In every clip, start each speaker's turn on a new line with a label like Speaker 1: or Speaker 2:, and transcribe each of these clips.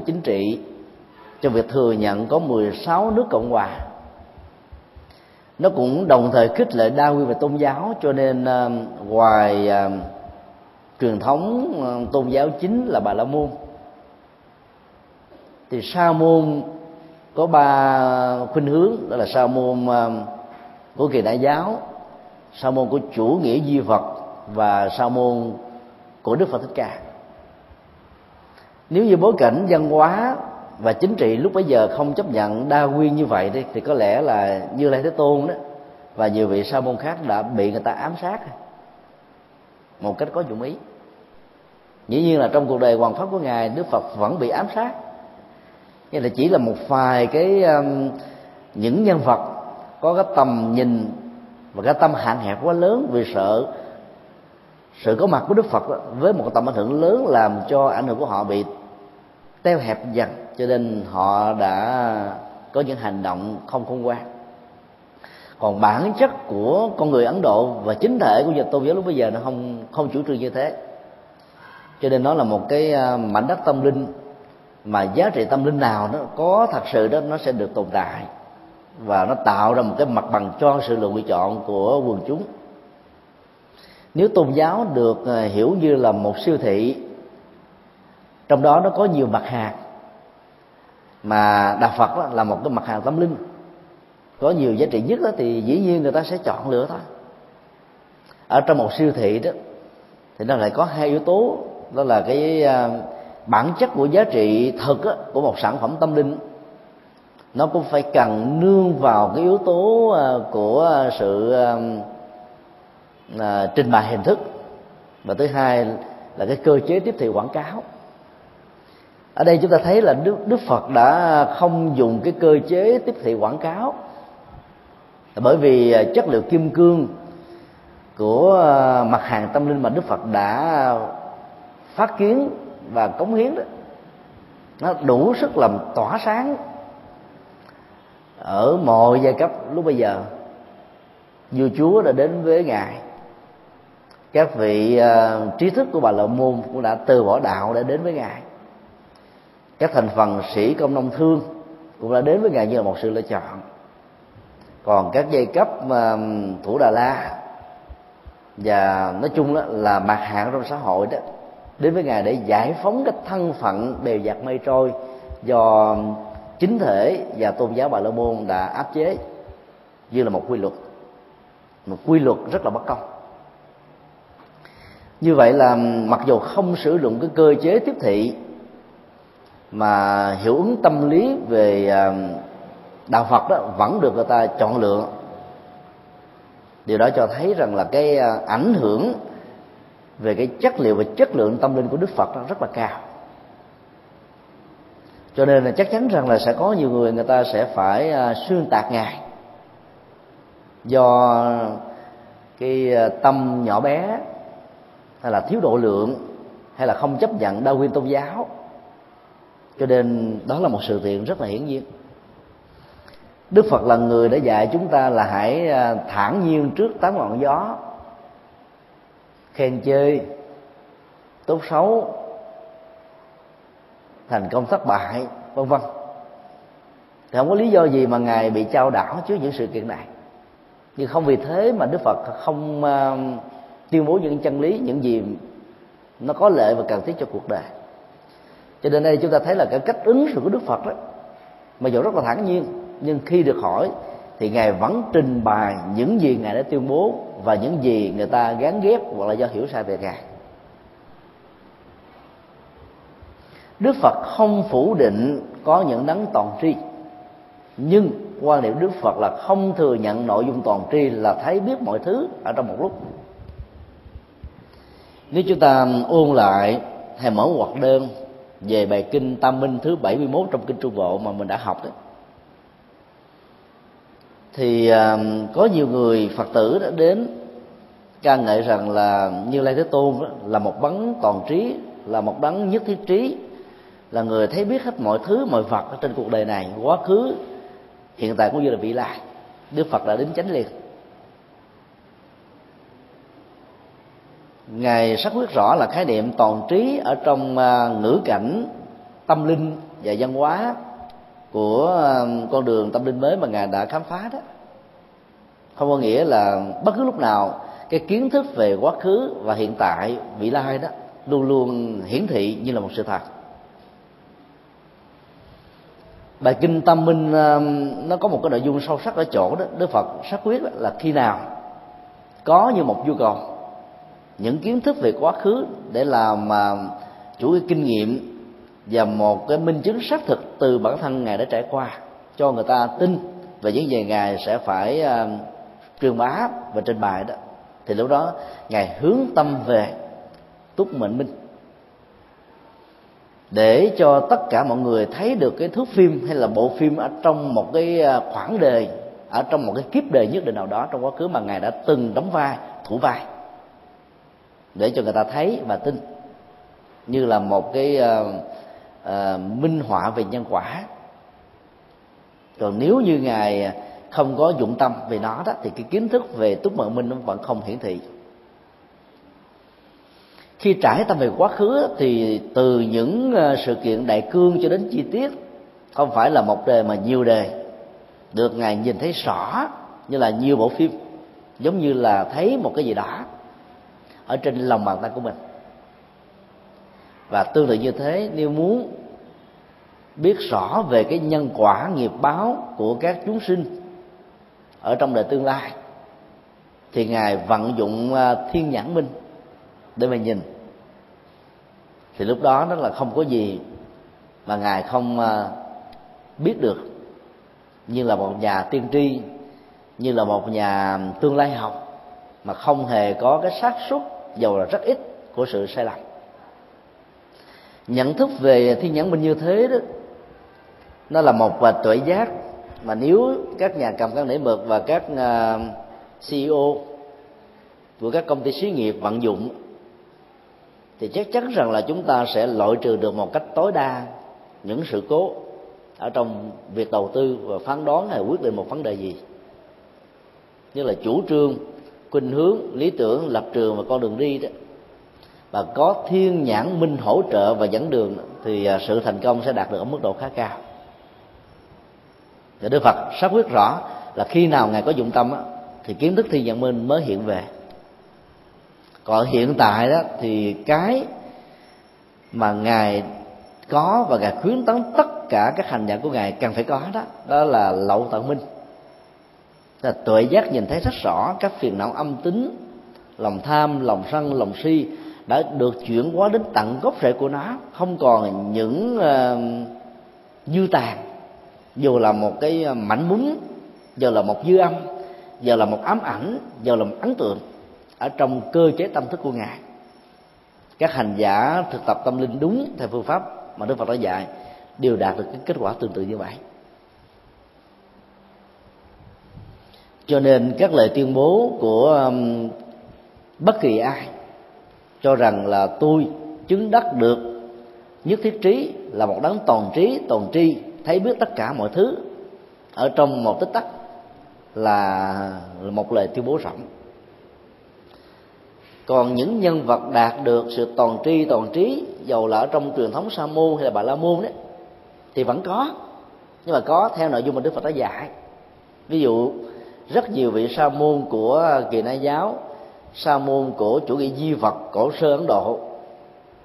Speaker 1: về chính trị. Trong việc thừa nhận có 16 nước cộng hòa. Nó cũng đồng thời khích lệ đa nguyên về tôn giáo cho nên uh, ngoài uh, truyền thống uh, tôn giáo chính là bà la môn thì sa môn có ba khuynh hướng đó là sa môn của kỳ đại giáo sa môn của chủ nghĩa duy vật và sa môn của đức phật thích ca nếu như bối cảnh văn hóa và chính trị lúc bấy giờ không chấp nhận đa nguyên như vậy đi, thì có lẽ là như lai thế tôn đó và nhiều vị sa môn khác đã bị người ta ám sát. Một cách có dụng ý. Dĩ nhiên là trong cuộc đời hoàng pháp của ngài, đức phật vẫn bị ám sát. Nhưng là chỉ là một vài cái um, những nhân vật có cái tầm nhìn và cái tâm hạn hẹp quá lớn vì sợ sự có mặt của đức phật với một tầm ảnh hưởng lớn làm cho ảnh hưởng của họ bị teo hẹp dần, cho nên họ đã có những hành động không khôn ngoan. Còn bản chất của con người ấn độ và chính thể của dân tôn giáo lúc bây giờ nó không không chủ trương như thế. Cho nên nó là một cái à, mảnh đất tâm linh, mà giá trị tâm linh nào nó có thật sự đó, nó sẽ được tồn tại. Và nó tạo ra một cái mặt bằng cho sự lựa chọn của quần chúng. Nếu tôn giáo được à, hiểu như là một siêu thị trong đó nó có nhiều mặt hàng. Mà đạo phật là một cái mặt hàng tâm linh. Có nhiều giá trị nhất đó thì dĩ nhiên người ta sẽ chọn lựa thôi. Ở trong một siêu thị đó thì nó lại có hai yếu tố. Đó là cái à, bản chất của giá trị thực á, của một sản phẩm tâm linh. Nó cũng phải cần nương vào cái yếu tố à, của sự à, trình bày hình thức. Và thứ hai là cái cơ chế tiếp thị quảng cáo ở đây chúng ta thấy là đức, đức phật đã không dùng cái cơ chế tiếp thị quảng cáo. Bởi vì à, chất liệu kim cương của à, mặt hàng tâm linh mà đức phật đã phát kiến và cống hiến đó nó đủ sức làm tỏa sáng ở mọi giai cấp lúc bây giờ. Vua chúa đã đến với ngài. Các vị uh, trí thức của bà Lợi môn cũng đã từ bỏ đạo để đến với ngài các thành phần sĩ công nông thương cũng đã đến với ngài như là một sự lựa chọn. Còn các giai cấp mà thủ đà la và nói chung đó là mặt hạng trong xã hội đó, đến với ngài để giải phóng cái thân phận bèo dạt mây trôi do chính thể và tôn giáo bà la môn đã áp chế như là một quy luật, một quy luật rất là bất công. Như vậy là mặc dù không sử dụng cái cơ chế tiếp thị mà hiệu ứng tâm lý về à, đạo phật đó vẫn được người ta chọn lựa. Điều đó cho thấy rằng là cái à, ảnh hưởng về cái chất liệu và chất lượng tâm linh của đức phật đó rất là cao. Cho nên là chắc chắn rằng là sẽ có nhiều người người ta sẽ phải à, xuyên tạc ngài do cái tâm nhỏ bé, hay là thiếu độ lượng, hay là không chấp nhận đa nguyên tôn giáo cho nên đó là một sự kiện rất là hiển nhiên. Đức phật là người đã dạy chúng ta là hãy à, thản nhiên trước tám ngọn gió khen chơi tốt xấu thành công thất bại vân vân. Thì không có lý do gì mà ngài bị trao đảo trước những sự kiện này. Nhưng không vì thế mà đức phật không uh, tuyên bố những chân lý những gì nó có lợi và cần thiết cho cuộc đời cho nên đây chúng ta thấy là cái cách ứng xử của đức phật đó mà dù rất là thản nhiên, nhưng khi được hỏi thì ngài vẫn trình bày những gì ngài đã tuyên bố và những gì người ta gán ghép hoặc là do hiểu sai về ngài. Đức phật không phủ định có những đấng toàn tri, nhưng quan điểm đức phật là không thừa nhận nội dung toàn tri là thấy biết mọi thứ ở trong một lúc. Nếu chúng ta ôn lại hay mở hoạt đơn về bài kinh Tam Minh thứ 71 trong kinh Trung Bộ mà mình đã học đó. Thì uh, có nhiều người Phật tử đã đến ca ngợi rằng là Như Lai Thế Tôn đó, là một bắn toàn trí là một đấng nhất thiết trí là người thấy biết hết mọi thứ mọi vật ở trên cuộc đời này quá khứ hiện tại cũng như là vị lai. Đức Phật đã đến chánh liệt ngài xác quyết rõ là khái niệm toàn trí ở trong à, ngữ cảnh, tâm linh và văn hóa của à, con đường tâm linh mới mà ngài đã khám phá đó. Không có nghĩa là bất cứ lúc nào cái kiến thức về quá khứ và hiện tại, vị lai đó luôn luôn hiển thị như là một sự thật. Bài kinh tâm minh à, nó có một cái nội dung sâu sắc ở chỗ đó. Đức phật xác quyết là khi nào có như một nhu cầu những kiến thức về quá khứ để làm mà chủ cái kinh nghiệm và một cái minh chứng xác thực từ bản thân ngài đã trải qua cho người ta tin về những gì ngài sẽ phải uh, truyền bá và trình bày đó. Thì lúc đó ngài hướng tâm về túc mệnh minh để cho tất cả mọi người thấy được cái thước phim hay là bộ phim ở trong một cái à, khoảng đời ở trong một cái kiếp đời nhất định nào đó trong quá khứ mà ngài đã từng đóng vai thủ vai để cho người ta thấy và tin. Như là một cái uh, uh, minh họa về nhân quả. Còn nếu như ngài không có dụng tâm về nó đó thì cái kiến thức về túc mạng minh nó vẫn không hiển thị. Khi trải tâm về quá khứ thì từ những ờ, sự kiện đại cương cho đến chi tiết không phải là một đề mà nhiều đề được ngài nhìn thấy rõ như là nhiều bộ phim giống như là thấy một cái gì đó ở trên lòng bàn tay của mình. Và tương tự như thế, nếu muốn biết rõ về cái nhân quả nghiệp báo của các chúng sinh ở trong đời tương lai, thì ngài vận dụng à, thiên nhãn minh để mà nhìn. Thì lúc đó nó là không có gì mà ngài không à, biết được. Như là một nhà tiên tri, như là một nhà tương lai học, mà không hề có cái xác suất dầu là rất ít của sự sai lầm. Nhận thức về thiên nhãn minh như thế đó, nó là một và tuệ giác. Mà nếu các nhà cầm cân nảy mực và các à, CEO của các công ty xí nghiệp vận dụng, thì chắc chắn rằng là chúng ta sẽ loại trừ được một cách tối đa những sự cố ở trong việc đầu tư và phán đoán hay quyết định một vấn đề gì. Như là chủ trương khuynh hướng, lý tưởng, lập trường và con đường đi đó. Và có thiên nhãn minh hỗ trợ và dẫn đường, thì à, sự thành công sẽ đạt được ở mức độ khá cao. Và Đức Phật xác quyết rõ là khi nào ngài có dụng tâm thì kiến thức thiên nhãn minh mới hiện về. Còn hiện tại đó, thì cái mà ngài có và ngài khuyến tấn tất cả các hành giả của ngài cần phải có đó đó là lậu tận minh là tuệ giác nhìn thấy rất rõ các phiền não âm tính lòng tham lòng sân lòng si đã được chuyển hóa đến tận gốc rễ của nó. Không còn những uh, dư tàn. Dù là một cái ờ, mảnh mún giờ là một dư âm giờ là một ám ảnh giờ là một ấn tượng ở trong cơ chế tâm thức của ngài. Các hành giả thực tập tâm linh đúng theo phương pháp mà đức phật đã dạy đều đạt được cái kết quả tương tự như vậy. Cho nên các lời tuyên bố của um, bất kỳ ai cho rằng là tôi chứng đắc được nhất thiết trí là một đấng toàn trí toàn tri thấy biết tất cả mọi thứ ở trong một tích tắc là một lời tuyên bố rộng. Còn những nhân vật đạt được sự toàn tri toàn trí dầu là ở trong truyền thống sa môn hay là bà la môn đấy thì vẫn có. Nhưng mà có theo nội dung mà đức phật đã dạy. Ví dụ rất nhiều vị sa môn của kỳ na giáo sa môn của chủ nghĩa di vật cổ sơ ấn độ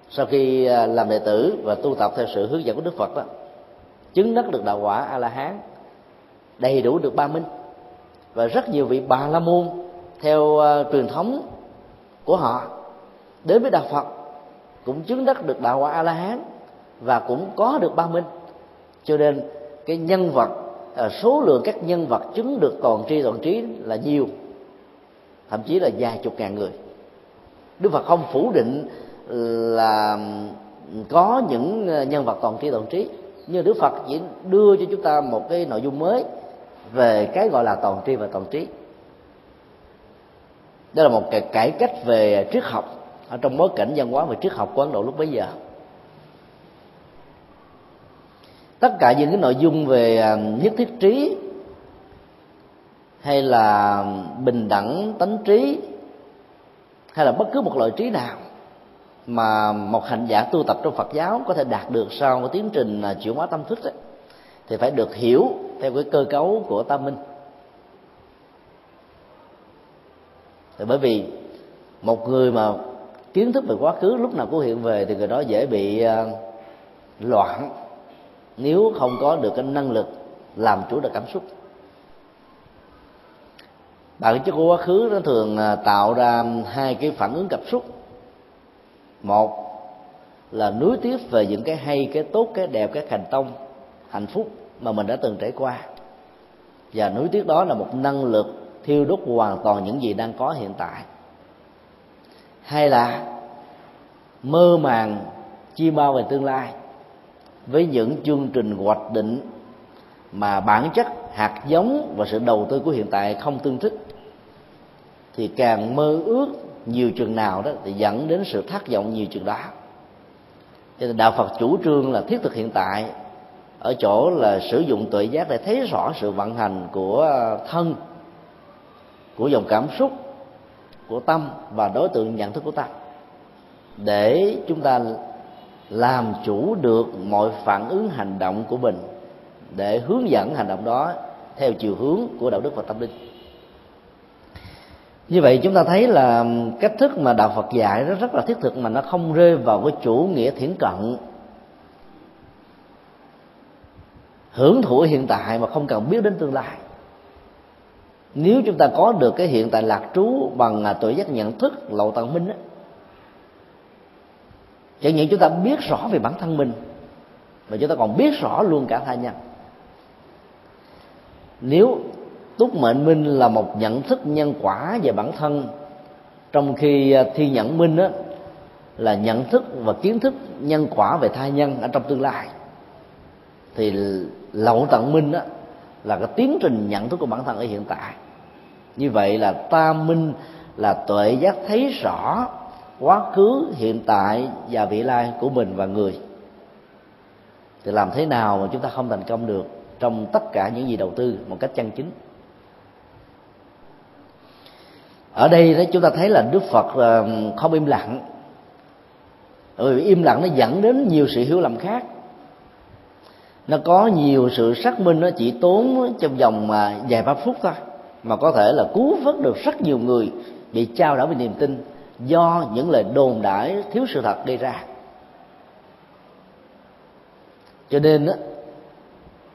Speaker 1: sau khi à, làm đệ tử và tu tập theo sự hướng dẫn của đức phật đó chứng đắc được đạo quả a la hán đầy đủ được ba minh. Và rất nhiều vị bà la môn theo uh, truyền thống của họ đến với đạo phật cũng chứng đắc được đạo quả a la hán và cũng có được ba minh. Cho nên cái nhân vật À, số lượng các nhân vật chứng được toàn tri toàn trí là nhiều, thậm chí là vài chục ngàn người. Đức phật không phủ định là có những à, nhân vật toàn tri toàn trí, nhưng đức phật chỉ đưa cho chúng ta một cái nội dung mới về cái gọi là toàn tri và toàn trí. Đó là một cái cải cách về triết học. Ở trong bối cảnh văn hóa và triết học của ấn độ lúc bấy giờ tất cả những cái nội dung về à, nhất thiết trí hay là bình đẳng tánh trí hay là bất cứ một loại trí nào mà một hành giả tu tập trong Phật giáo có thể đạt được sau cái tiến trình à, chuyển hóa tâm thức đó, thì phải được hiểu theo cái cơ cấu của tâm minh. Thì bởi vì một người mà kiến thức về quá khứ lúc nào cũng hiện về thì người đó dễ bị à, loạn nếu không có được cái năng lực làm chủ được cảm xúc. Bản chất của quá khứ nó thường à, tạo ra hai cái phản ứng cảm xúc. Một là nuối tiếc về những cái hay, cái tốt, cái đẹp, cái thành công, hạnh phúc mà mình đã từng trải qua. Và nuối tiếc đó là một năng lực thiêu đốt hoàn toàn những gì đang có hiện tại. Hay là mơ màng, chi bao về tương lai với những chương trình hoạch định mà bản chất hạt giống và sự đầu tư của hiện tại không tương thích, thì càng mơ ước nhiều chừng nào đó thì dẫn đến sự thất vọng nhiều chừng đó. Cho nên đạo phật chủ trương là thiết thực hiện tại ở chỗ là sử dụng tuệ giác để thấy rõ sự vận hành của thân, của dòng cảm xúc, của tâm và đối tượng nhận thức của tâm để chúng ta làm chủ được mọi phản ứng hành động của mình để hướng dẫn hành động đó theo chiều hướng của đạo đức và tâm linh. Như vậy chúng ta thấy là cách thức mà đạo phật dạy nó rất là thiết thực mà nó không rơi vào cái chủ nghĩa thiển cận. Hưởng thụ hiện tại mà không cần biết đến tương lai. Nếu chúng ta có được cái hiện tại lạc trú bằng à, tuổi giác nhận thức lậu tận minh á chẳng những chúng ta biết rõ về bản thân mình mà chúng ta còn biết rõ luôn cả tha nhân nếu túc mệnh minh là một nhận thức nhân quả về bản thân trong khi à, thi nhận minh á, là nhận thức và kiến thức nhân quả về thai nhân ở trong tương lai thì lậu tận minh á, là cái tiến trình nhận thức của bản thân ở hiện tại. Như vậy là tam minh là tuệ giác thấy rõ quá khứ, hiện tại và vị lai của mình và người. Thì làm thế nào mà chúng ta không thành công được trong tất cả những gì đầu tư một cách chân chính? Ở đây đó chúng ta thấy là đức phật ờ, không im lặng. Bởi vì im lặng nó dẫn đến nhiều sự hiểu lầm khác. Nó có nhiều sự xác minh, nó chỉ tốn trong vòng à, vài ba phút thôi, mà có thể là cứu vớt được rất nhiều người bị trao đảo về niềm tin do những lời đồn đãi thiếu sự thật gây ra. Cho nên đó,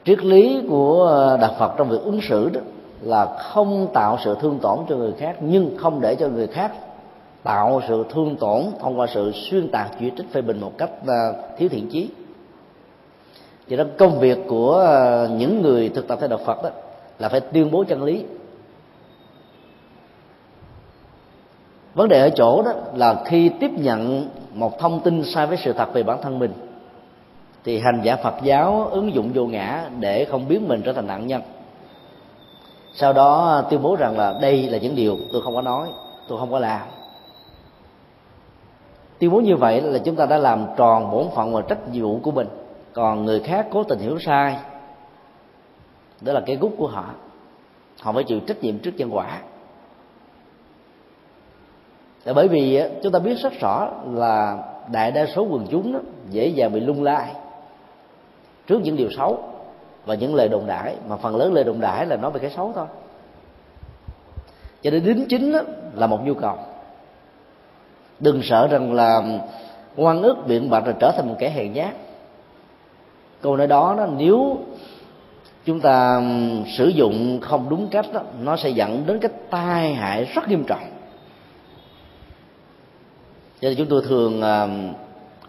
Speaker 1: triết lý của đạo phật trong việc ứng xử đó là không tạo sự thương tổn cho người khác nhưng không để cho người khác tạo sự thương tổn thông qua sự xuyên tạc chỉ trích phê bình một cách à, thiếu thiện chí. Vậy đó công việc của à, những người thực tập theo đạo Phật đó là phải tuyên bố chân lý. Vấn đề ở chỗ đó là khi tiếp nhận một thông tin sai với sự thật về bản thân mình, thì hành giả Phật giáo ứng dụng vô ngã để không biến mình trở thành nạn nhân. Sau đó tuyên bố rằng là đây là những điều tôi không có nói, tôi không có làm. Tuyên bố như vậy là chúng ta đã làm tròn bổn phận và trách nhiệm của mình. Còn người khác cố tình hiểu sai, đó là cái gút của họ. Họ phải chịu trách nhiệm trước nhân quả là bởi vì chúng ta biết rất rõ là đại đa số quần chúng đó, dễ dàng bị lung lai trước những điều xấu và những lời đồn đãi mà phần lớn lời đồn đãi là nói về cái xấu thôi. Cho nên đính chính là một nhu cầu. Đừng sợ rằng là ngoan ức biện bạch rồi trở thành một kẻ hèn nhát. Câu nói đó, đó nếu chúng ta sử dụng không đúng cách đó, nó sẽ dẫn đến cái tai hại rất nghiêm trọng cho nên chúng tôi thường à,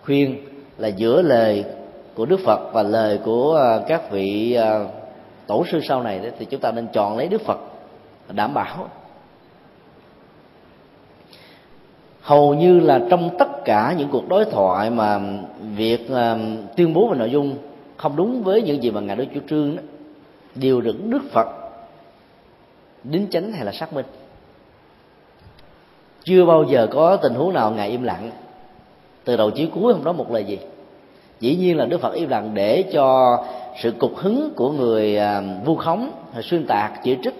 Speaker 1: khuyên là giữa lời của đức phật và lời của à, các vị à, tổ sư sau này thì chúng ta nên chọn lấy đức phật đảm bảo. Hầu như là trong tất cả những cuộc đối thoại mà việc tuyên bố về nội dung không đúng với những gì mà ngài đối chủ trương đó, đều được đức phật đính chánh hay là xác minh chưa bao giờ có tình huống nào ngài im lặng. Từ đầu chí cuối không nói một lời gì. Dĩ nhiên là đức phật im lặng để cho sự cục hứng của người à, vu khống, xuyên tạc, chỉ trích,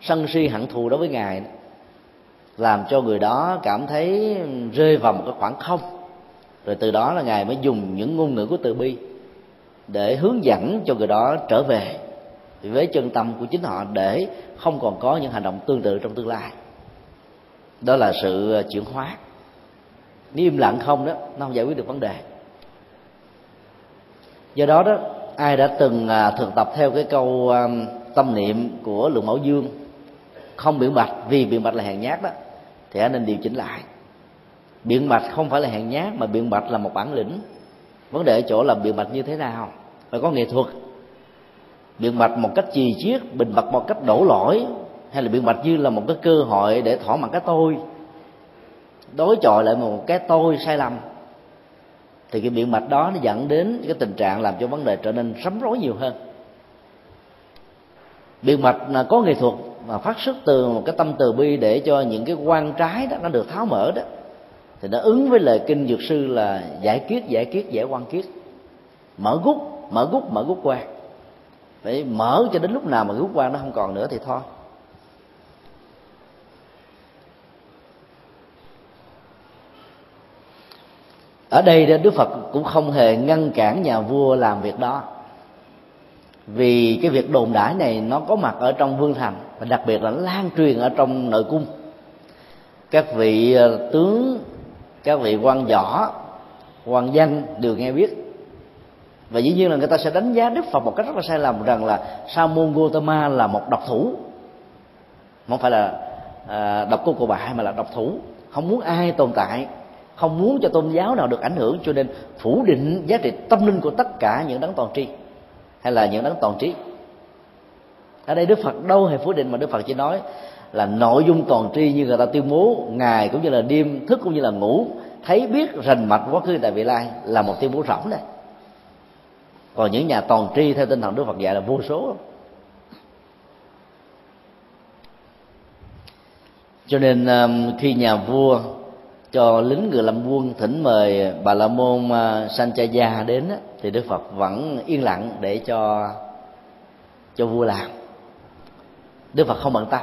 Speaker 1: sân si, hận thù đối với ngài làm cho người đó cảm thấy rơi vào một cái khoảng không. Rồi từ đó là ngài mới dùng những ngôn ngữ của từ bi để hướng dẫn cho người đó trở về với chân tâm của chính họ để không còn có những hành động tương tự trong tương lai đó là sự ờ, chuyển hóa. Nếu im lặng không đó, nó không giải quyết được vấn đề. Do đó đó, ai đã từng à, thực tập theo cái câu ờ, tâm niệm của lượng mẫu dương, không biện bạch, vì biện bạch là hèn nhát đó, thì anh nên điều chỉnh lại. Biện bạch không phải là hèn nhát, mà biện bạch là một bản lĩnh. Vấn đề ở chỗ là biện bạch như thế nào? Phải có nghệ thuật. Biện bạch một cách trì chiết, bình bạch một cách đổ lỗi hay là biện bạch như là một cái cơ hội để thỏa mãn cái tôi, đối chọi lại một cái tôi sai lầm, thì cái biện bạch đó nó dẫn đến cái tình trạng làm cho vấn đề trở nên rắm rối nhiều hơn. Biện bạch là có nghệ thuật mà phát xuất từ một cái tâm từ bi để cho những cái quan trái đó nó được tháo mở đó, thì nó ứng với lời kinh dược sư là giải kiết giải kiết, giải quan kiết. Mở gút mở gút mở gút qua. Phải mở cho đến lúc nào mà gút qua nó không còn nữa thì thôi. Ở đây đức phật cũng không hề ngăn cản nhà vua làm việc đó. Vì cái việc đồn đãi này nó có mặt ở trong vương thành và đặc biệt là lan truyền ở trong nội cung. Các vị ờ, tướng các vị quan võ quan danh đều nghe biết. Và dĩ nhiên là người ta sẽ đánh giá đức phật một cách rất là sai lầm rằng là sa môn gotama là một độc thủ. Không phải là à, độc cô cô bại mà là độc thủ. Không muốn ai tồn tại không muốn cho tôn giáo nào được ảnh hưởng, cho nên phủ định giá trị tâm linh của tất cả những đấng toàn tri. Hay là những đấng toàn trí. Ở đây đức phật đâu hề phủ định, mà đức phật chỉ nói là nội dung toàn tri như người ta tuyên bố, ngày cũng như là đêm, thức cũng như là ngủ, thấy biết, rành mạch quá khứ tại vị lai là một tuyên bố rỗng đây còn những nhà toàn tri theo tinh thần đức phật dạy là vô số. Cho nên um, khi nhà vua cho lính người làm quân thỉnh mời bà la môn à, sanchaya đến thì đức phật vẫn yên lặng để cho cho vua làm. Đức phật không bận tâm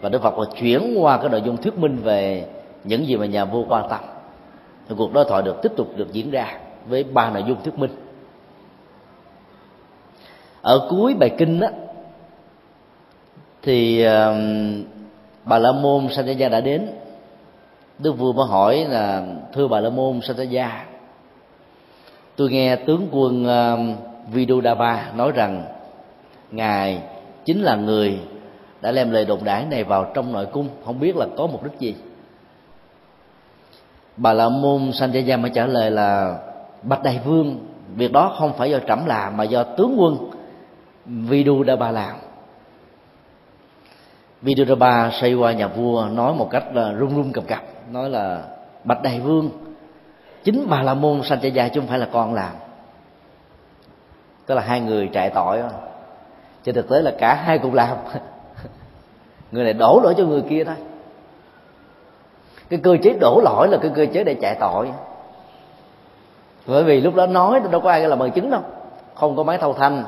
Speaker 1: và đức phật còn chuyển qua cái nội dung thuyết minh về những gì mà nhà vua quan tâm. Thì cuộc đối thoại được tiếp tục được diễn ra với ba nội dung thuyết minh. Ở cuối bài kinh đó thì uh, bà la môn sanchaya đã đến đức vua mới hỏi là thưa bà la môn sanjaya tôi nghe tướng quân um, uh, vidudaba nói rằng ngài chính là người đã đem lời đồn đãi này vào trong nội cung không biết là có mục đích gì. Bà la môn sanjaya mới trả lời là bạch đại vương việc đó không phải do trẫm làm mà do tướng quân vidudaba làm vidudaba xây qua nhà vua nói một cách là run run cầm cập, nói là, bạch đại vương, chính bà la môn sanh dài chứ không phải là con làm. Tức là hai người trại tội trên thực tế là cả hai cùng làm. Người này đổ lỗi cho người kia thôi. Cái cơ chế đổ lỗi là cái cơ chế để chạy tội. Bởi vì lúc đó nói đâu có ai làm bằng chứng đâu. Không có máy thâu thanh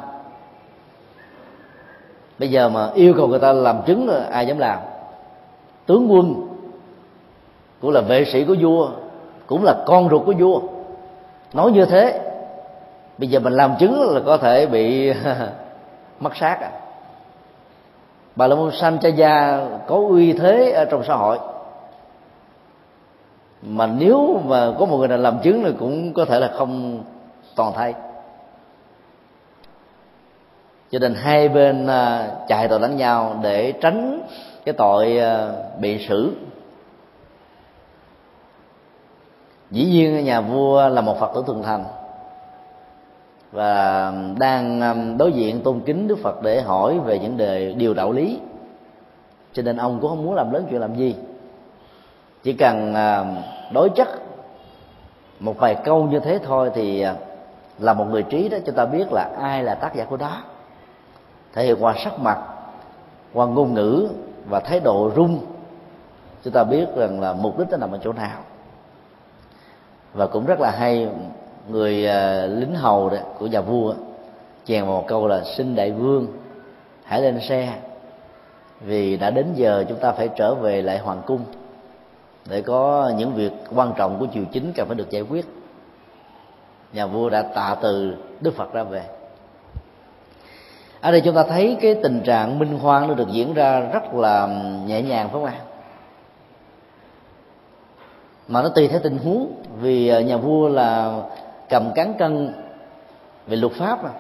Speaker 1: bây giờ mà yêu cầu người ta làm chứng, ai dám làm? Tướng quân cũng là vệ sĩ của vua, cũng là con ruột của vua. Nói như thế, bây giờ mình làm chứng là có thể bị mất sát à. Bà la môn sanchaya có uy thế ở trong xã hội. Mà nếu mà có một người nào làm chứng thì cũng có thể là không toàn thay cho nên hai bên à, chạy tội lẫn nhau để tránh cái tội à, bị xử. Dĩ nhiên nhà vua là một phật tử thường thành và đang à, đối diện tôn kính đức phật để hỏi về những đề điều đạo lý. Cho nên ông cũng không muốn làm lớn chuyện làm gì. Chỉ cần đối chất một vài câu như thế thôi thì là một người trí đó, cho ta biết là ai là tác giả của đó thể hiện qua sắc mặt qua ngôn ngữ và thái độ rung. Chúng ta biết rằng là mục đích nó nằm ở chỗ nào. Và cũng rất là hay người uh, lính hầu đó, của nhà vua chèn một câu là xin đại vương hãy lên xe vì đã đến giờ chúng ta phải trở về lại hoàng cung. Để có những việc quan trọng của triều chính cần phải được giải quyết. Nhà vua đã tạ từ đức phật ra về ở đây chúng ta thấy cái tình trạng minh hoan nó được diễn ra rất là nhẹ nhàng, phải không ạ? Mà nó tùy theo tình huống, vì ờ, nhà vua là cầm cán cân về luật pháp mà.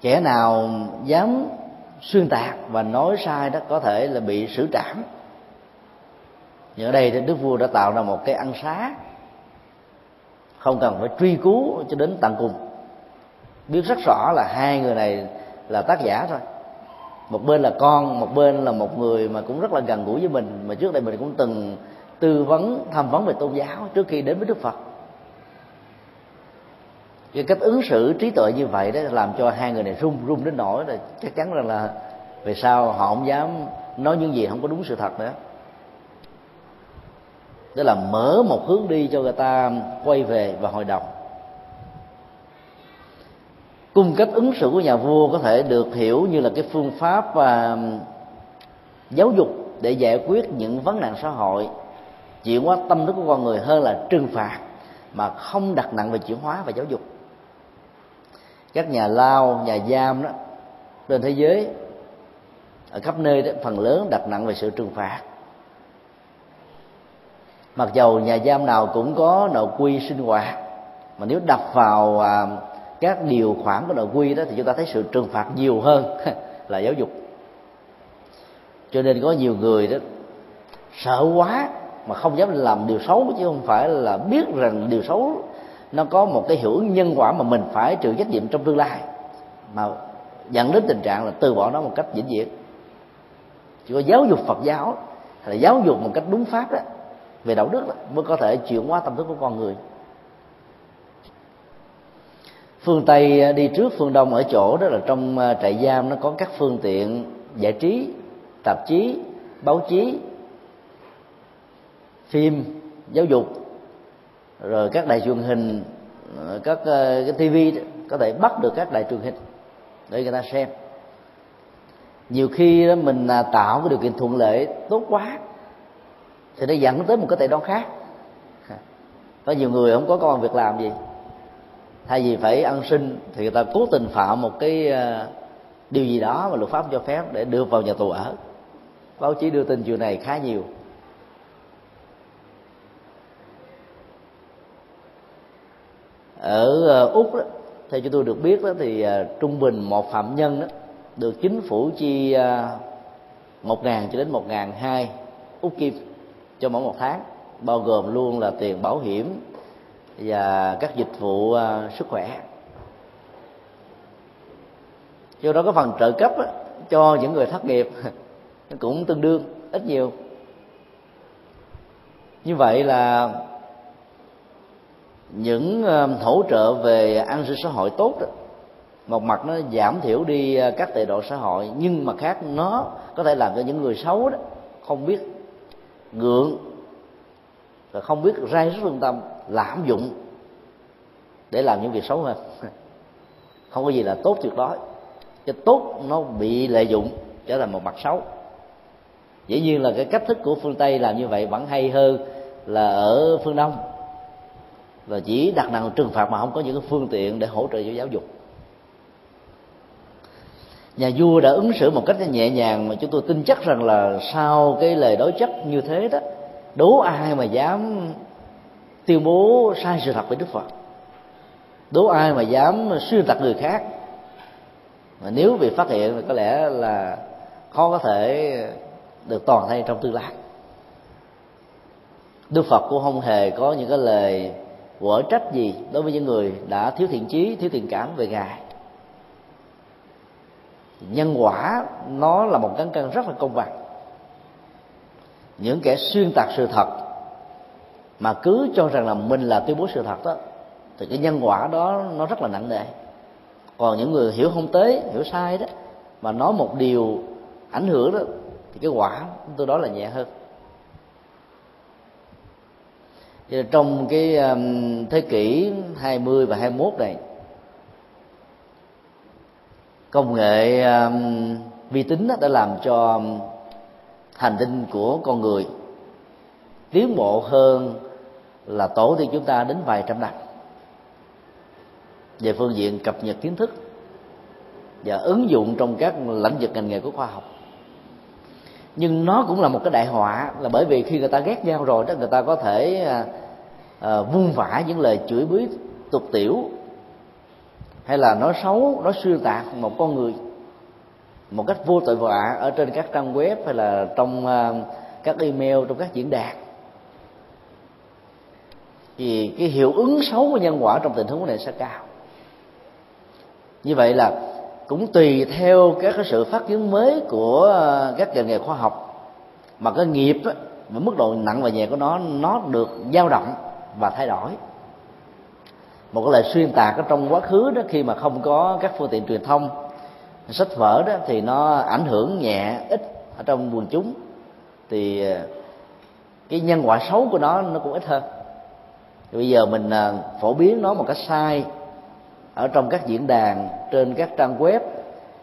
Speaker 1: Kẻ nào dám xuyên tạc và nói sai đó có thể là bị xử trảm. Nhưng ở đây thì đức vua đã tạo ra một cái ăn xá không cần phải truy cứu cho đến tận cùng biết rất rõ là hai người này là tác giả thôi. Một bên là con, một bên là một người mà cũng rất là gần gũi với mình, mà trước đây mình cũng từng tư vấn tham vấn về tôn giáo trước khi đến với đức phật. Cái cách ứng xử trí tuệ như vậy đó làm cho hai người này run run đến nỗi là chắc chắn rằng là về sau họ không dám nói những gì không có đúng sự thật nữa. Đó là mở một hướng đi cho người ta quay về và hội đồng cung cách ứng xử của nhà vua có thể được hiểu như là cái phương pháp và giáo dục để giải quyết những vấn nạn xã hội chuyển hóa tâm đức của con người hơn là trừng phạt mà không đặt nặng về chuyển hóa và giáo dục. Các nhà lao nhà giam đó trên thế giới ở khắp nơi đó phần lớn đặt nặng về sự trừng phạt. Mặc dầu nhà giam nào cũng có nội quy sinh hoạt mà nếu đập vào à, các điều khoản của nội quy đó thì chúng ta thấy sự trừng phạt nhiều hơn là giáo dục. Cho nên có nhiều người đó sợ quá mà không dám làm điều xấu chứ không phải là biết rằng điều xấu nó có một cái hiệu ứng nhân quả mà mình phải chịu trách nhiệm trong tương lai. Mà dẫn đến tình trạng là từ bỏ nó một cách vĩnh viễn. Chỉ có giáo dục phật giáo hay là giáo dục một cách đúng pháp đó về đạo đức đó, mới có thể chuyển hóa tâm thức của con người phương tây à, đi trước phương đông ở chỗ đó là trong à, trại giam nó có các phương tiện giải trí, tạp chí, báo chí, phim, giáo dục, rồi các đài truyền hình à, các cái tivi có thể bắt được các đài truyền hình để người ta xem. Nhiều khi đó mình tạo cái điều kiện thuận lợi tốt quá thì nó dẫn tới một cái tệ đoan khác. Có nhiều người không có công việc làm gì thay vì phải ăn sinh thì người ta cố tình phạm một cái ờ, điều gì đó mà luật pháp cho phép để đưa vào nhà tù ở. Báo chí đưa tin chuyện này khá nhiều. Ở ờ, úc đó, theo chúng tôi được biết đó thì ờ, trung bình một phạm nhân đó được chính phủ chi một ngàn cho đến một ngàn hai úc kim cho mỗi một tháng bao gồm luôn là tiền bảo hiểm và các dịch vụ ờ, sức khỏe. Do đó có phần trợ cấp cho những người thất nghiệp cũng tương đương ít nhiều. Như vậy là những ờ, hỗ trợ về an sinh xã hội tốt đó một mặt nó giảm thiểu đi ờ, các tệ độ xã hội, nhưng mà khác nó có thể làm cho những người xấu đó không biết ngượng và không biết rai rứt lương tâm lạm dụng để làm những việc xấu hơn. Không có gì là tốt tuyệt đối. Cái tốt nó bị lợi dụng, trở thành một mặt xấu. Dĩ nhiên là cái cách thức của phương tây làm như vậy vẫn hay hơn là ở phương đông. Và chỉ đặt nặng trừng phạt mà không có những cái phương tiện để hỗ trợ cho giáo dục. Nhà vua đã ứng xử một cách nhẹ nhàng mà chúng tôi tin chắc rằng là sau cái lời đối chất như thế đó đố ai mà dám tuyên bố sai sự thật với đức phật? Đố ai mà dám xuyên tạc người khác? Mà nếu bị phát hiện thì có lẽ là khó có thể được toàn thay trong tương lai. Đức phật cũng không hề có những cái lời quở trách gì đối với những người đã thiếu thiện chí, thiếu thiện cảm về ngài. Nhân quả nó là một cán cân rất là công bằng những kẻ xuyên tạc sự thật mà cứ cho rằng là mình là tuyên bố sự thật đó, thì cái nhân quả đó nó rất là nặng nề. Còn những người hiểu không tế hiểu sai đó, mà nói một điều ảnh hưởng đó, thì cái quả tôi đó là nhẹ hơn. Cho trong cái um, thế kỷ 20 và 21 này, công nghệ um, vi tính đã làm cho hành tinh của con người. Tiến bộ hơn là tổ tiên chúng ta đến vài trăm năm. Về phương diện cập nhật kiến thức và ứng dụng trong các lĩnh vực ngành nghề của khoa học. Nhưng nó cũng là một cái đại họa là bởi vì khi người ta ghét nhau rồi đó người ta có thể uh, vung vả những lời chửi bới tục tiểu hay là nói xấu nói xuyên tạc một con người một cách vô tội vạ ở trên các trang web hay là trong ờ, các email trong các diễn đàn. Thì cái hiệu ứng xấu của nhân quả trong tình huống này sẽ cao. Như vậy là cũng tùy theo các cái sự phát triển mới của ờ, các ngành nghề khoa học mà cái nghiệp á, và mức độ nặng và nhẹ của nó nó được dao động và thay đổi. Một cái lời xuyên tạc ở trong quá khứ đó khi mà không có các phương tiện truyền thông sách vở đó thì nó ảnh hưởng nhẹ ít ở trong quần chúng. Thì ờ, cái nhân quả xấu của nó nó cũng ít hơn. Thì bây giờ mình ờ, phổ biến nó một cách sai ở trong các diễn đàn, trên các trang web,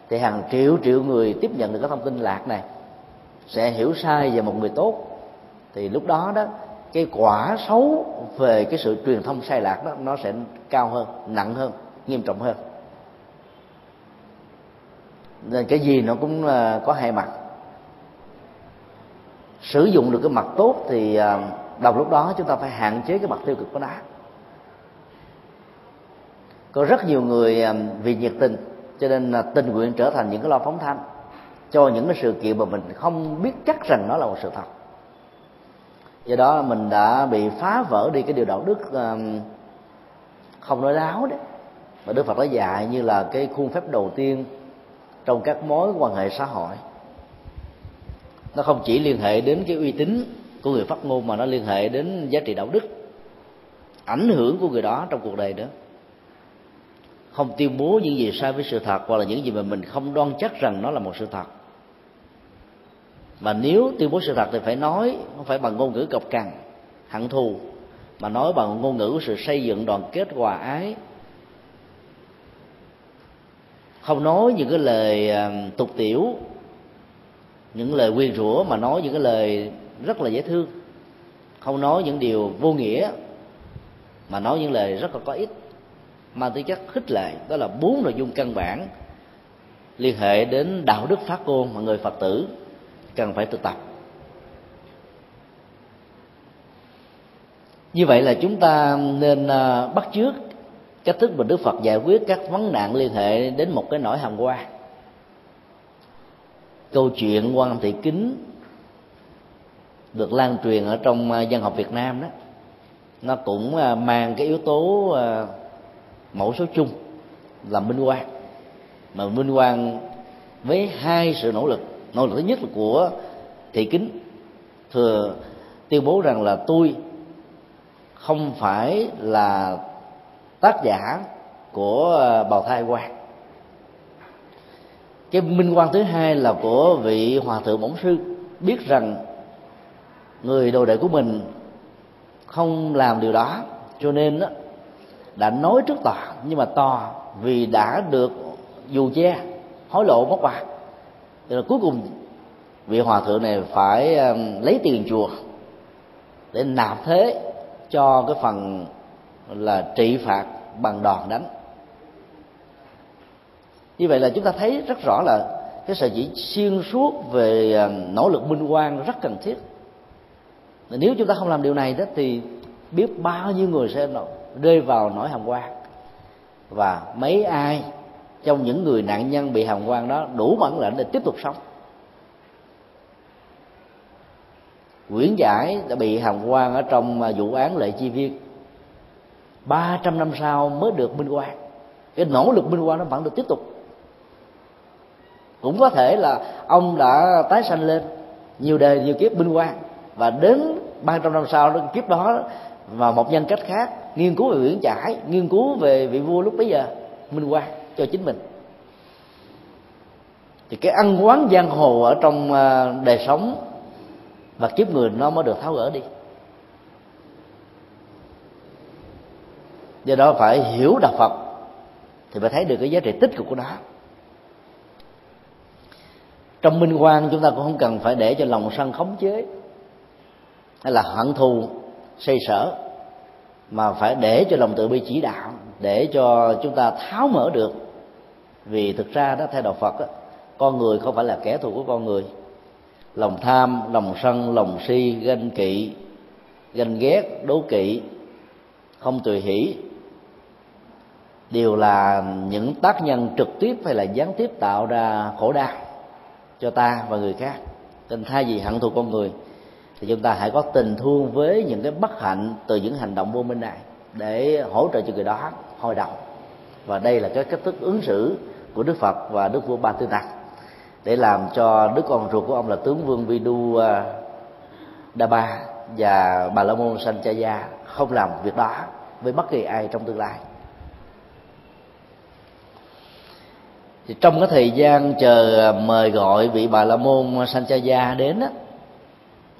Speaker 1: thì hàng triệu triệu người tiếp nhận được cái thông tin lạc này, sẽ hiểu sai về một người tốt. Thì lúc đó đó, cái quả xấu về cái sự truyền thông sai lạc đó, nó sẽ cao hơn, nặng hơn, nghiêm trọng hơn nên cái gì nó cũng à, có hai mặt. Sử dụng được cái mặt tốt thì à, đồng lúc đó chúng ta phải hạn chế cái mặt tiêu cực của nó. Có rất nhiều người à, vì nhiệt tình cho nên tình nguyện trở thành những cái lo phóng thanh cho những cái sự kiện mà mình không biết chắc rằng nó là một sự thật. Do đó mình đã bị phá vỡ đi cái điều đạo đức không nói láo đấy. Mà đức phật đã dạy như là cái khuôn phép đầu tiên trong các mối quan hệ xã hội. Nó không chỉ liên hệ đến cái uy tín của người phát ngôn mà nó liên hệ đến giá trị đạo đức, ảnh hưởng của người đó trong cuộc đời nữa. Không tuyên bố những gì sai với sự thật hoặc là những gì mà mình không đoan chắc rằng nó là một sự thật. Mà nếu tuyên bố sự thật thì phải nói, không phải bằng ngôn ngữ cộc cằn, hận thù, mà nói bằng ngôn ngữ của sự xây dựng đoàn kết, hòa ái không nói những cái lời tục tiểu, những lời quyên rủa, mà nói những cái lời rất là dễ thương. Không nói những điều vô nghĩa, mà nói những lời rất là có ích. Mang tính chất khích lệ, đó là bốn nội dung căn bản liên hệ đến đạo đức phát ngôn mà người phật tử cần phải thực tập. Như vậy là chúng ta nên ờ, bắt chước cách thức mà đức phật giải quyết các vấn nạn liên hệ đến một cái nỗi hàm qua câu chuyện quan thị kính được lan truyền ở trong à, dân học việt nam đó, nó cũng à, mang cái yếu tố à, mẫu số chung là minh quan mà minh quan với hai sự nỗ lực nỗ lực thứ nhất là của thị kính, thừa tuyên bố rằng là tôi không phải là tác giả của ờ, bào thai quan cái minh quan thứ hai là của vị hòa thượng bổn sư biết rằng người đồ đệ của mình không làm điều đó cho nên đó, đã nói trước tòa nhưng mà tòa vì đã được dù che hối lộ mất bạc rồi cuối cùng vị hòa thượng này phải ờ, lấy tiền chùa để nạp thế cho cái phần là trị phạt bằng đòn đánh. Như vậy là chúng ta thấy rất rõ là cái sự chỉ xuyên suốt về à, nỗ lực minh quan rất cần thiết. Nếu chúng ta không làm điều này đó thì biết bao nhiêu người sẽ rơi vào nỗi hàm quan. Và mấy ai trong những người nạn nhân bị hàm quan đó đủ bản lĩnh để tiếp tục sống. Nguyễn Giải đã bị hàm quan ở trong à, vụ án lệ chi viên. 300 năm sau mới được minh quan cái nỗ lực minh quan nó vẫn được tiếp tục. Cũng có thể là ông đã tái sanh lên nhiều đời nhiều kiếp minh quan và đến 300 năm sau đó, kiếp đó và một nhân cách khác nghiên cứu về Nguyễn Trãi nghiên cứu về vị vua lúc bấy giờ minh quan cho chính mình. Thì cái ăn quán giang hồ ở trong à, đời sống và kiếp người nó mới được tháo gỡ đi. Do đó phải hiểu đạo phật thì phải thấy được cái giá trị tích cực của nó. Trong minh quan chúng ta cũng không cần phải để cho lòng sân khống chế hay là hận thù xây sở mà phải để cho lòng tự bi chỉ đạo để cho chúng ta tháo mở được. Vì thực ra đó theo đạo phật đó, con người không phải là kẻ thù của con người. Lòng tham lòng sân lòng si ganh kỵ ganh ghét đố kỵ không tùy hỷ đều là những tác nhân trực tiếp hay là gián tiếp tạo ra khổ đau cho ta và người khác. Nên thay vì hận thù con người, thì chúng ta hãy có tình thương với những cái bất hạnh từ những hành động vô minh này để hỗ trợ cho người đó hồi đầu. Và đây là cái cách thức ứng xử của đức phật và đức vua ba tư nặc để làm cho đứa con ruột của ông là tướng vương vidu à, đa ba và bà la môn sanchaya không làm việc đó với bất kỳ ai trong tương lai. Thì trong cái thời gian chờ à, mời gọi vị bà la môn à, sanchaya đến á,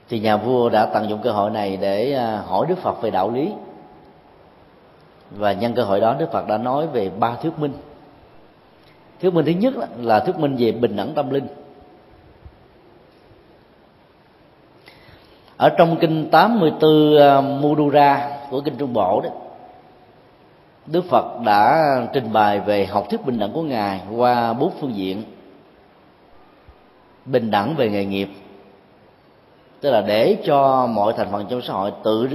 Speaker 1: thì nhà vua đã tận dụng cơ hội này để à, hỏi đức phật về đạo lý. Và nhân cơ hội đó đức phật đã nói về ba thuyết minh. Thuyết minh thứ nhất là thuyết minh về bình đẳng tâm linh. Ở trong kinh 84 Mudura của kinh Trung Bộ đó Đức Phật đã trình bày về học thuyết bình đẳng của ngài qua bốn phương diện. Bình đẳng về nghề nghiệp, tức là để cho mọi thành phần trong xã hội tự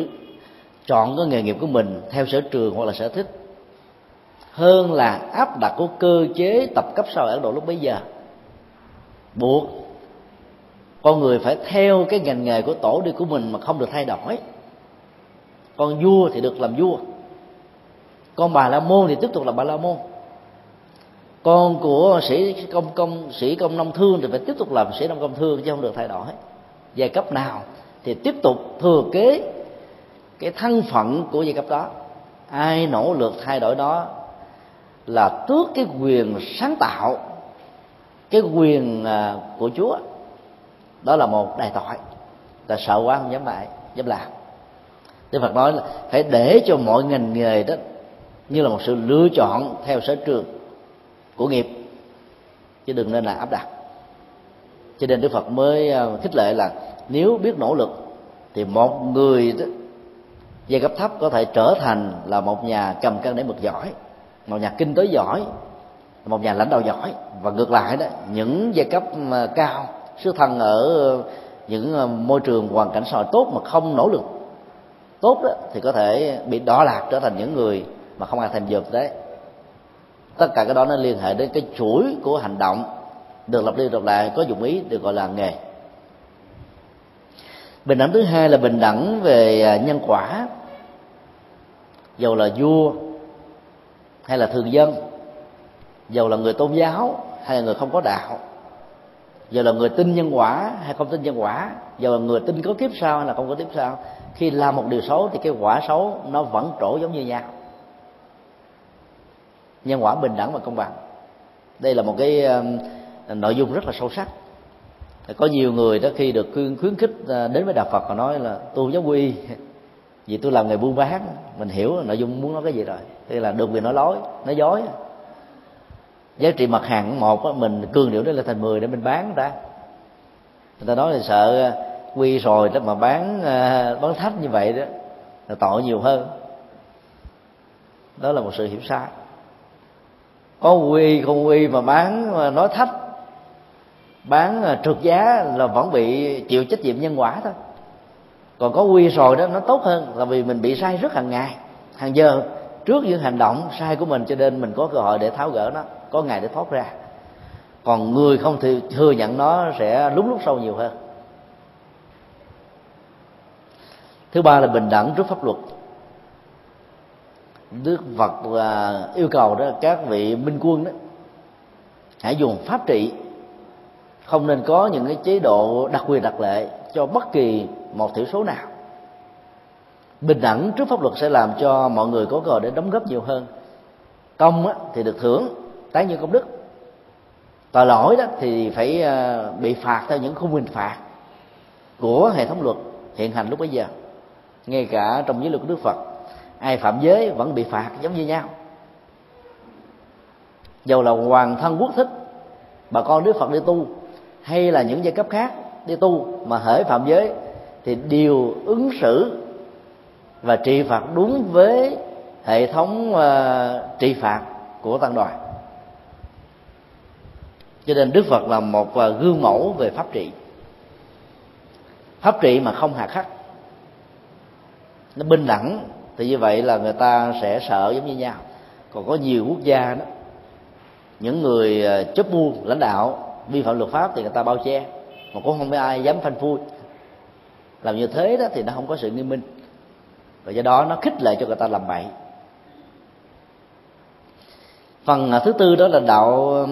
Speaker 1: chọn cái nghề nghiệp của mình theo sở trường hoặc là sở thích, hơn là áp đặt của cơ chế tập cấp sau ấn độ lúc bấy giờ. Buộc con người phải theo cái ngành nghề của tổ đi của mình mà không được thay đổi. Con vua thì được làm vua con bà la môn thì tiếp tục là bà la môn. Con của sĩ công công, sĩ công nông thương thì phải tiếp tục làm sĩ nông công thương chứ không được thay đổi. Giai cấp nào thì tiếp tục thừa kế cái thân phận của giai cấp đó. Ai nỗ lực thay đổi đó là tước cái quyền sáng tạo, cái quyền à, của chúa. Đó là một đại tội, là sợ quá không dám lại, dám làm. Đức Phật nói là phải để cho mọi ngành nghề đó như là một sự lựa chọn theo sở trường của nghiệp. Chứ đừng nên là áp đặt. Cho nên Đức Phật mới à, khích lệ là nếu biết nỗ lực thì một người đó, giai cấp thấp có thể trở thành là một nhà cầm cân để mực giỏi một nhà kinh tế giỏi một nhà lãnh đạo giỏi. Và ngược lại đó những giai cấp à, cao sức thân ở những à, môi trường hoàn cảnh xã hội tốt mà không nỗ lực tốt đó thì có thể bị đỏ lạc trở thành những người mà không ai thành dược đấy tất cả cái đó nó liên hệ đến cái chuỗi của hành động được lặp đi lặp lại, có dụng ý được gọi là nghề. Bình đẳng thứ hai là bình đẳng về à, nhân quả, dầu là vua hay là thường dân, dầu là người tôn giáo hay là người không có đạo, dầu là người tin nhân quả hay không tin nhân quả, dầu là người tin có kiếp sau hay là không có kiếp sau. Khi làm một điều xấu thì cái quả xấu nó vẫn trổ giống như nhau nhân quả bình đẳng và công bằng. Đây là một cái um, nội dung rất là sâu sắc. Có nhiều người đó khi được khuyến khích à, đến với đạo phật và nói là tu giáo quy, vì tôi làm nghề buôn bán, mình hiểu nội dung muốn nói cái gì rồi. Tức là được người nói lối, nói dối. Giá trị mặt hàng một mình cương điệu đó là thành 10 để mình bán ra. Người ta nói là sợ quy rồi đó mà bán à, bán thách như vậy đó, là tội nhiều hơn. Đó là một sự hiểu sai có quy không quy mà bán, mà nói thách. Bán à, trượt giá là vẫn bị chịu trách nhiệm nhân quả thôi. Còn có quy rồi đó, nó tốt hơn là vì mình bị sai rất hàng ngày, hàng giờ, trước những hành động sai của mình cho nên mình có cơ hội để tháo gỡ nó, có ngày để thoát ra. Còn người không thì thừa nhận nó sẽ lúng lúc sâu nhiều hơn. Thứ ba là bình đẳng trước pháp luật đức phật yêu cầu đó các vị minh quân đó hãy dùng pháp trị. Không nên có những cái chế độ đặc quyền đặc lệ cho bất kỳ một thiểu số nào. Bình đẳng trước pháp luật sẽ làm cho mọi người có cơ hội để đóng góp nhiều hơn. Công á, thì được thưởng tái như công đức. Tội lỗi đó thì phải à, bị phạt theo những khung hình phạt của hệ thống luật hiện hành lúc bấy giờ ngay cả trong giới luật của đức phật ai phạm giới vẫn bị phạt giống như nhau. Dầu là hoàng thân quốc thích bà con đức phật đi tu hay là những giai cấp khác đi tu mà hễ phạm giới thì đều ứng xử và trị phạt đúng với hệ thống uh, trị phạt của tăng đoàn. Cho nên đức phật là một uh, gương mẫu về pháp trị. Pháp trị mà không hà khắc nó bình đẳng thì như vậy là người ta sẽ sợ giống như nhau. Còn có nhiều quốc gia đó, những người ờ, chấp buôn lãnh đạo vi phạm luật pháp thì người ta bao che. Mà cũng không có ai dám phanh phui. Làm như thế đó thì nó không có sự nghiêm minh. Và do đó nó khích lệ cho người ta làm bậy. Phần à, thứ tư đó là đạo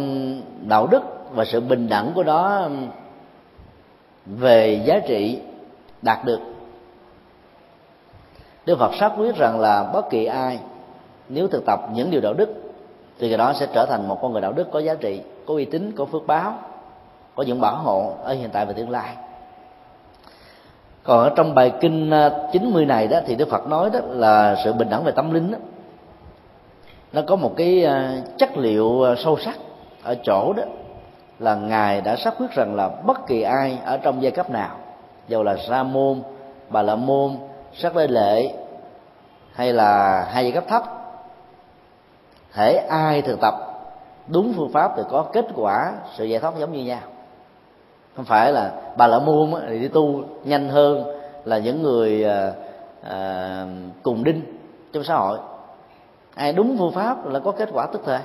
Speaker 1: đạo đức và sự bình đẳng của đó về giá trị đạt được. Đức Phật xác quyết rằng là bất kỳ ai nếu thực tập những điều đạo đức thì người đó sẽ trở thành một con người đạo đức có giá trị, có uy tín, có phước báo, có những bảo hộ ở hiện tại và tương lai. Còn ở trong bài kinh à, 90 này đó thì Đức Phật nói đó là sự bình đẳng về tâm linh đó, nó có một cái à, chất liệu à, sâu sắc ở chỗ đó là ngài đã xác quyết rằng là bất kỳ ai ở trong giai cấp nào dù là sa môn bà la môn sắc lê lệ hay là hai giai cấp thấp. Thể ai thực tập đúng phương pháp thì có kết quả sự giải thoát giống như nhau. Không phải là bà la môn thì đi tu nhanh hơn là những người à, à, cùng đinh trong xã hội. Ai đúng phương pháp là có kết quả tức thời.